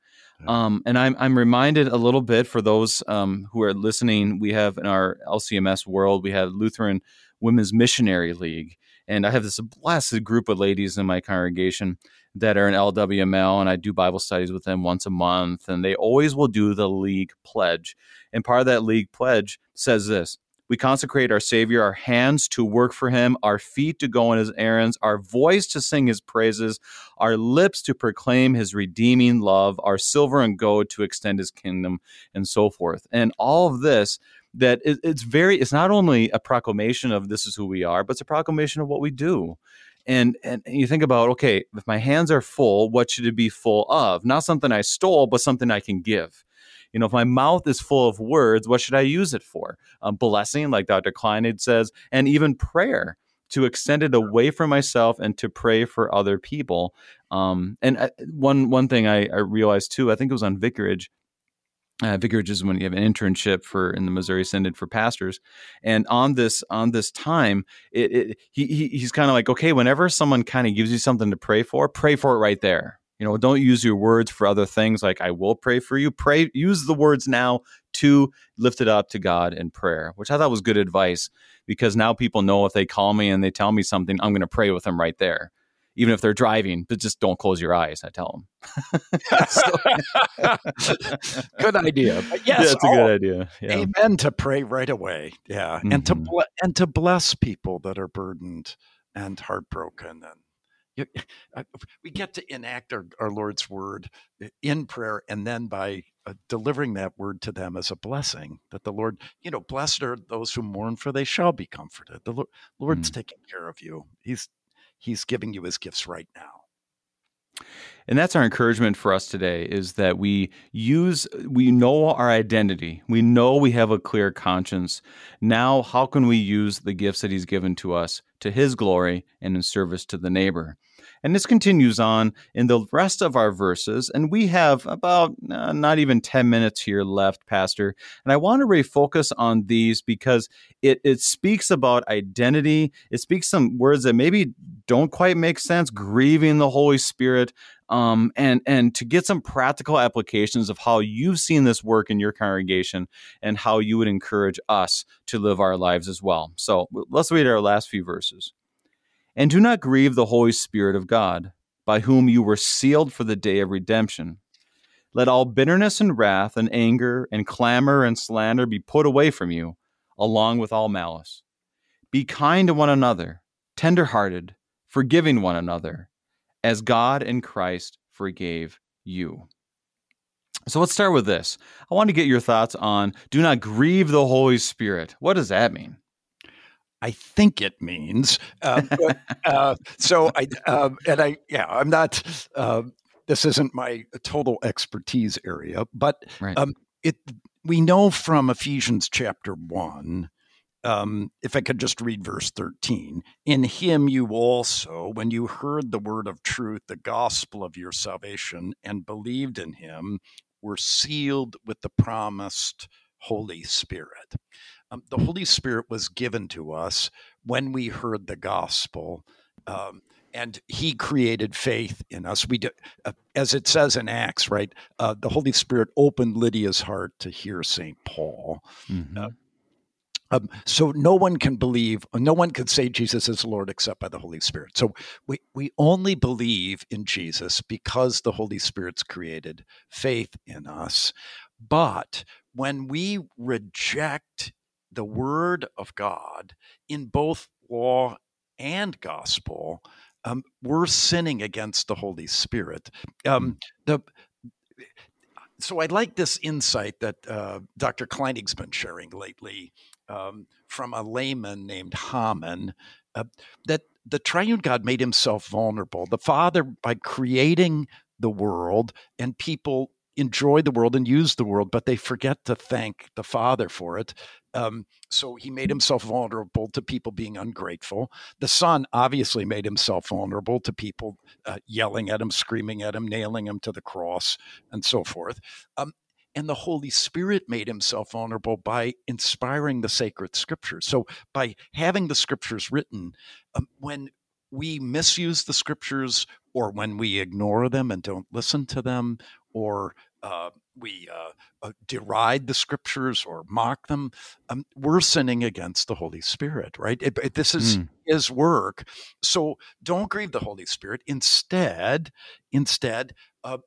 Um, and I'm I'm reminded a little bit for those um, who are listening. We have in our LCMS world, we have Lutheran Women's Missionary League, and I have this blessed group of ladies in my congregation that are in LWML, and I do Bible studies with them once a month, and they always will do the league pledge. And part of that league pledge says this: we consecrate our Savior, our hands to work for Him, our feet to go on His errands, our voice to sing His praises, our lips to proclaim His redeeming love, our silver and gold to extend His kingdom, and so forth. And all of this that it's very it's not only a proclamation of this is who we are but it's a proclamation of what we do. And and you think about okay if my hands are full what should it be full of? Not something i stole but something i can give You know, if my mouth is full of words, what should I use it for? Um, blessing, like Dr. Kleinig says, and even prayer to extend it away from myself and to pray for other people. Um, and uh, one one thing I, I realized too, I think it was on Vicarage uh, vicarage is when you have an internship for in the Missouri Synod for pastors, and on this on this time, it, it he, he he's kind of like, okay, whenever someone kind of gives you something to pray for, pray for it right there. You know, don't use your words for other things like I will pray for you. Pray, use the words now to lift it up to God in prayer, which I thought was good advice because now people know if they call me and they tell me something, I'm going to pray with them right there even if they're driving, but just don't close your eyes. I tell them. good idea. But yes, yeah, it's a good oh, idea. Yeah. Amen to pray right away. Yeah, mm-hmm. and to mm-hmm. and to bless people that are burdened and heartbroken and. You, we get to enact our, our Lord's word in prayer and then by uh, delivering that word to them as a blessing that the Lord, you know, blessed are those who mourn, for they shall be comforted. The Lord, Lord's mm. taking care of you. He's he's giving you his gifts right now. And that's our encouragement for us today is that we use, we know our identity. We know we have a clear conscience. Now, how can we use the gifts that He's given to us to His glory and in service to the neighbor? And this continues on in the rest of our verses. And we have about uh, not even 10 minutes here left, Pastor. And I want to refocus on these because it, it speaks about identity. It speaks some words that maybe don't quite make sense, grieving the Holy Spirit. Um, and and to get some practical applications of how you've seen this work in your congregation and how you would encourage us to live our lives as well. So let's read our last few verses. And do not grieve the Holy Spirit of God, by whom you were sealed for the day of redemption. Let all bitterness and wrath and anger and clamor and slander be put away from you, along with all malice. Be kind to one another, tender hearted, forgiving one another, as God in Christ forgave you. So let's start with this. I want to get your thoughts on do not grieve the Holy Spirit. What does that mean? I think it means. Uh, but, uh, so I um, and I yeah I'm not. Uh, this isn't my total expertise area, but right. um, it we know from Ephesians chapter one. Um, if I could just read verse 13, in him you also, when you heard the word of truth, the gospel of your salvation, and believed in him, were sealed with the promised Holy Spirit um, the Holy Spirit was given to us when we heard the gospel. Um, and he created faith in us. We, do, uh, as it says in Acts, right? Uh, the Holy Spirit opened Lydia's heart to hear Saint Paul. Mm-hmm. Uh, um, so no one can believe, no one can say Jesus is Lord except by the Holy Spirit. So we we only believe in Jesus because the Holy Spirit's created faith in us. But when we reject the word of God in both law and gospel, um, we're sinning against the Holy Spirit. Um, the so I like this insight that uh, Dr. Kleinig's been sharing lately um, from a layman named Hamann uh, that the triune God made himself vulnerable. The Father, by creating the world and people enjoy the world and use the world, but they forget to thank the Father for it. Um, so he made himself vulnerable to people being ungrateful. The Son obviously made himself vulnerable to people uh, yelling at him, screaming at him, nailing him to the cross, and so forth. Um, and the Holy Spirit made himself vulnerable by inspiring the sacred scriptures. So, by having the scriptures written, um, when we misuse the scriptures or when we ignore them and don't listen to them or uh, we uh, uh, deride the scriptures or mock them, um, we're sinning against the Holy Spirit, right? It, it, this is mm. His work. So don't grieve the Holy Spirit. Instead, instead, uh,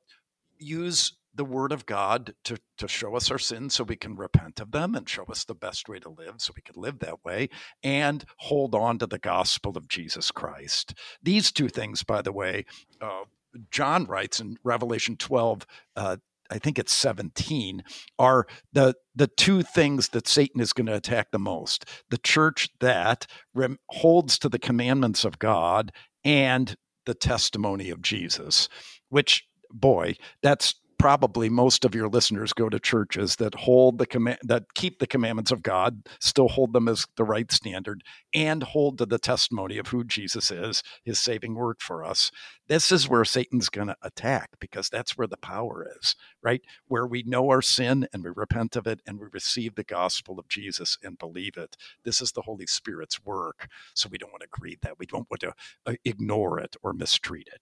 use the Word of God to to show us our sins so we can repent of them and show us the best way to live so we can live that way and hold on to the gospel of Jesus Christ. These two things, by the way. Uh, John writes in Revelation 12, uh, I think it's 17, are the the two things that Satan is going to attack the most. The church that rem- holds to the commandments of God and the testimony of Jesus, which boy, that's probably most of your listeners go to churches that hold the command that keep the commandments of God, still hold them as the right standard, and hold to the testimony of who Jesus is, his saving work for us. This is where Satan's going to attack because that's where the power is, right? Where we know our sin and we repent of it and we receive the gospel of Jesus and believe it. This is the Holy Spirit's work. So we don't want to greet that. We don't want to uh, ignore it or mistreat it.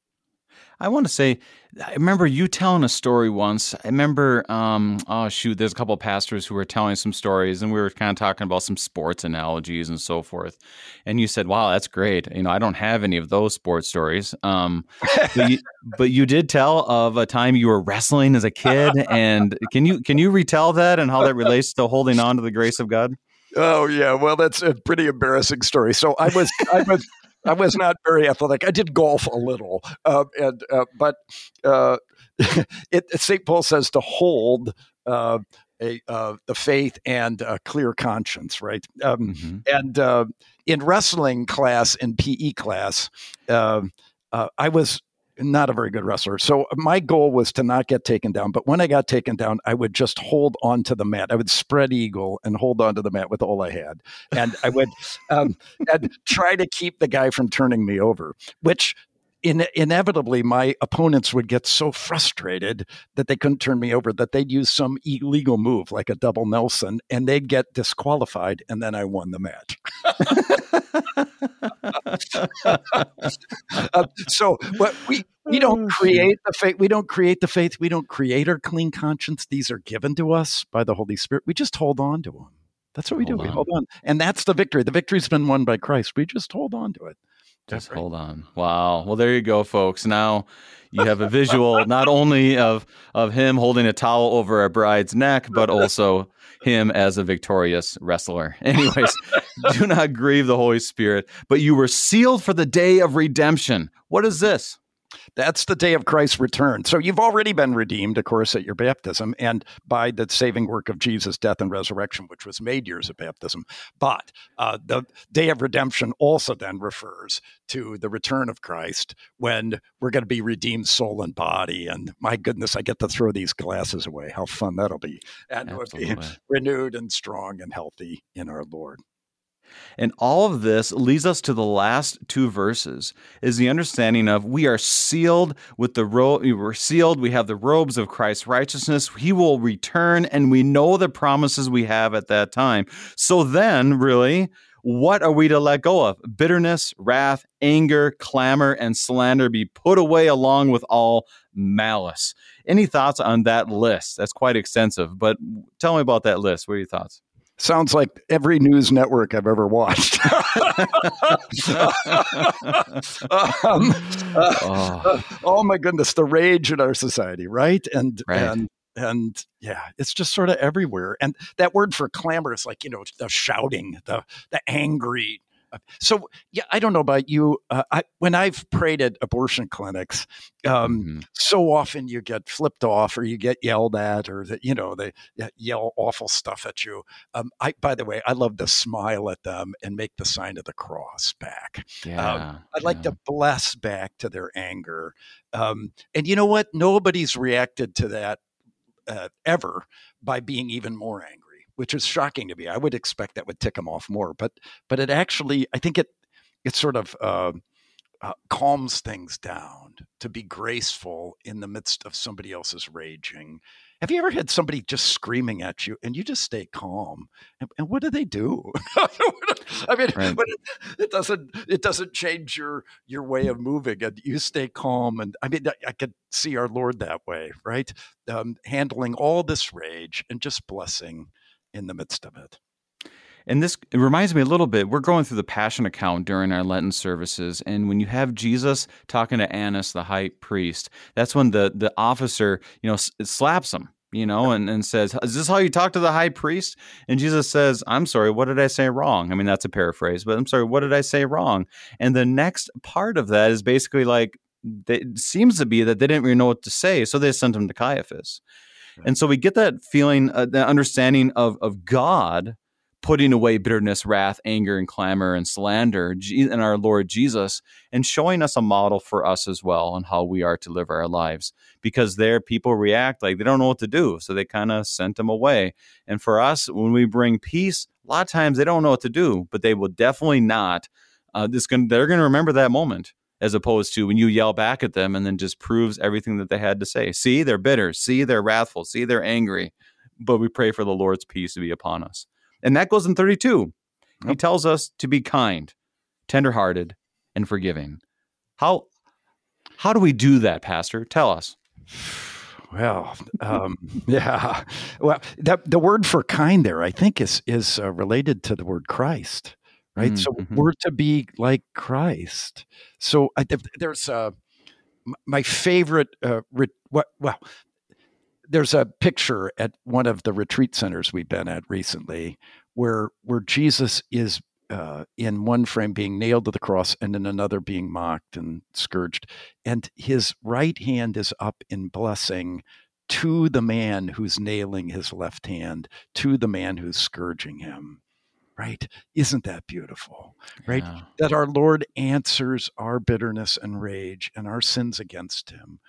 I want to say, I remember you telling a story once. I remember, um, oh shoot, there's a couple of pastors who were telling some stories, and we were kind of talking about some sports analogies and so forth. And you said, "Wow, that's great." You know, I don't have any of those sports stories, um, but, you, but you did tell of a time you were wrestling as a kid. And can you can you retell that and how that relates to holding on to the grace of God? Oh yeah, well that's a pretty embarrassing story. So I was I was I was not very athletic. I did golf a little, uh, and uh, but uh, it, St. Paul says to hold uh, a, uh, the faith and a clear conscience, right? Um, mm-hmm. And uh, in wrestling class, in PE class, um, I was not a very good wrestler. So my goal was to not get taken down. But when I got taken down, I would just hold on to the mat. I would spread eagle and hold on to the mat with all I had, and I would um, and try to keep the guy from turning me over. Which in, inevitably my opponents would get so frustrated that they couldn't turn me over that they'd use some illegal move like a double Nelson and they'd get disqualified and then I won the match. uh, so what we we don't oh, create the faith we don't create the faith we don't create our clean conscience. These are given to us by the holy spirit. We just hold on to them that's what we hold do on. we hold on. And that's the victory. The victory's been won by christ. We just hold on to it just right. hold on wow well there you go folks now you have a visual not only of of him holding a towel over a bride's neck but also him as a victorious wrestler. Anyways, do not grieve the Holy Spirit, but you were sealed for the day of redemption. What is this? That's the day of Christ's return. So you've already been redeemed, of course, at your baptism and by the saving work of Jesus' death and resurrection, which was made years of baptism. But uh, the day of redemption also then refers to the return of Christ when we're going to be redeemed soul and body. And my goodness, I get to throw these glasses away. How fun that'll be. And we'll be renewed and strong and healthy in our Lord. And all of this leads us to the last two verses is the understanding of we are sealed with the robe we're sealed we have the robes of Christ's righteousness he will return and we know the promises we have at that time. So then really what are we to let go of? Bitterness, wrath, anger, clamor, and slander be put away along with all malice. Any thoughts on that list? That's quite extensive, but tell me about that list. What are your thoughts? Sounds like every news network I've ever watched. um, uh, oh. oh. my goodness, the rage in our society, right? And right. and and yeah, it's just sort of everywhere. And that word for clamor is like you know the shouting, the the angry, so yeah, I don't know about you. Uh, I, when I've prayed at abortion clinics, um, mm-hmm. so often you get flipped off, or you get yelled at, or that you know they yell awful stuff at you. Um, I, by the way, I love to smile at them and make the sign of the cross back. Um, yeah, um, I'd like to bless back to their anger. Um, and you know what? Nobody's reacted to that uh, ever by being even more angry which is shocking to me. I would expect that would tick him off more, but but it actually, I think it it sort of uh, uh, calms things down to be graceful in the midst of somebody else's raging. Have you ever had somebody just screaming at you and you just stay calm? And, and what do they do? I mean, right. but it, it, doesn't it doesn't change your your way of moving, and you stay calm. And I mean, I could see our Lord that way, right? Um, handling all this rage and just blessing in the midst of it. And this it reminds me a little bit. We're going through the Passion account during our Lenten services, and when you have Jesus talking to Annas, the high priest, that's when the the officer, you know, slaps him, you know, and, and says, "Is this how you talk to the high priest?" And Jesus says, "I'm sorry, what did I say wrong?" I mean, that's a paraphrase, but I'm sorry, what did I say wrong? And the next part of that is basically like, it seems to be that they didn't really know what to say, so they sent him to Caiaphas. And so we get that feeling, uh, that understanding of, of God putting away bitterness, wrath, anger, and clamor and slander in our Lord Jesus and showing us a model for us as well on how we are to live our lives. Because there, people react like they don't know what to do. So they kind of sent them away. And for us, when we bring peace, a lot of times they don't know what to do, but they will definitely not. Uh, this gonna, they're going to remember that moment as opposed to when you yell back at them and then just proves everything that they had to say. See, they're bitter. See, they're wrathful. See, they're angry. But we pray for the Lord's peace to be upon us. And that goes in 32. Yep. He tells us to be kind, tenderhearted, and forgiving. How how do we do that, Pastor? Tell us. Well, um, yeah. Well, that, the word for kind there, I think, is is uh, related to the word Christ, right? Mm-hmm. So we're to be like Christ. So I, there's uh, my favorite. Uh, re- what, well, there's a picture at one of the retreat centers we've been at recently where where Jesus is uh, in one frame being nailed to the cross and in another being mocked and scourged and his right hand is up in blessing to the man who's nailing his left hand to the man who's scourging him right isn't that beautiful right yeah. that our lord answers our bitterness and rage and our sins against him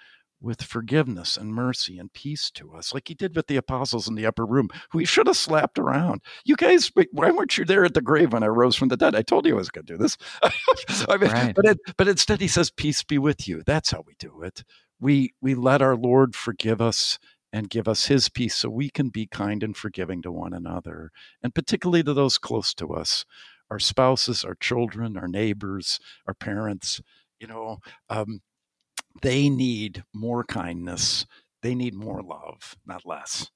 with forgiveness and mercy and peace to us, like he did with the apostles in the upper room, who he should have slapped around. You guys, why weren't you there at the grave when I rose from the dead? I told you I was going to do this. I mean, right. but, it, but instead he says, "Peace be with you." That's how we do it. We we let our Lord forgive us and give us His peace, so we can be kind and forgiving to one another, and particularly to those close to us, our spouses, our children, our neighbors, our parents. You know, um, they need more kindness. They need more love, not less.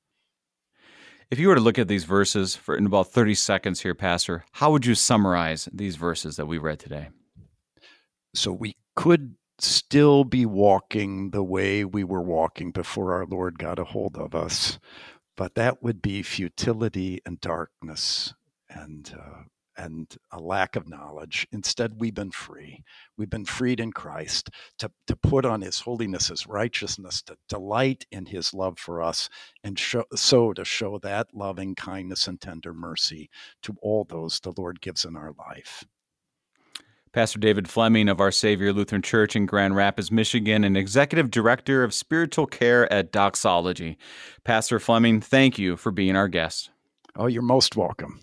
If you were to look at these verses for in about 30 seconds here, Pastor, how would you summarize these verses that we read today? So we could still be walking the way we were walking before our Lord got a hold of us, but that would be futility and darkness and uh, and a lack of knowledge. Instead, we've been free. We've been freed in Christ to, to put on his holiness, his righteousness, to delight in his love for us, and show, so to show that loving kindness and tender mercy to all those the Lord gives in our life. Pastor David Fleming of Our Savior Lutheran Church in Grand Rapids, Michigan, and Executive Director of Spiritual Care at Doxology. Pastor Fleming, thank you for being our guest. Oh, you're most welcome.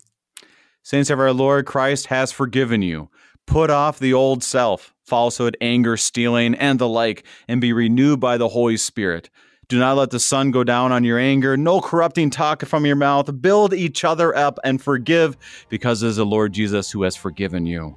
Saints of our Lord, Christ has forgiven you. Put off the old self, falsehood, anger, stealing, and the like, and be renewed by the Holy Spirit. Do not let the sun go down on your anger. No corrupting talk from your mouth. Build each other up and forgive, because it is the Lord Jesus who has forgiven you.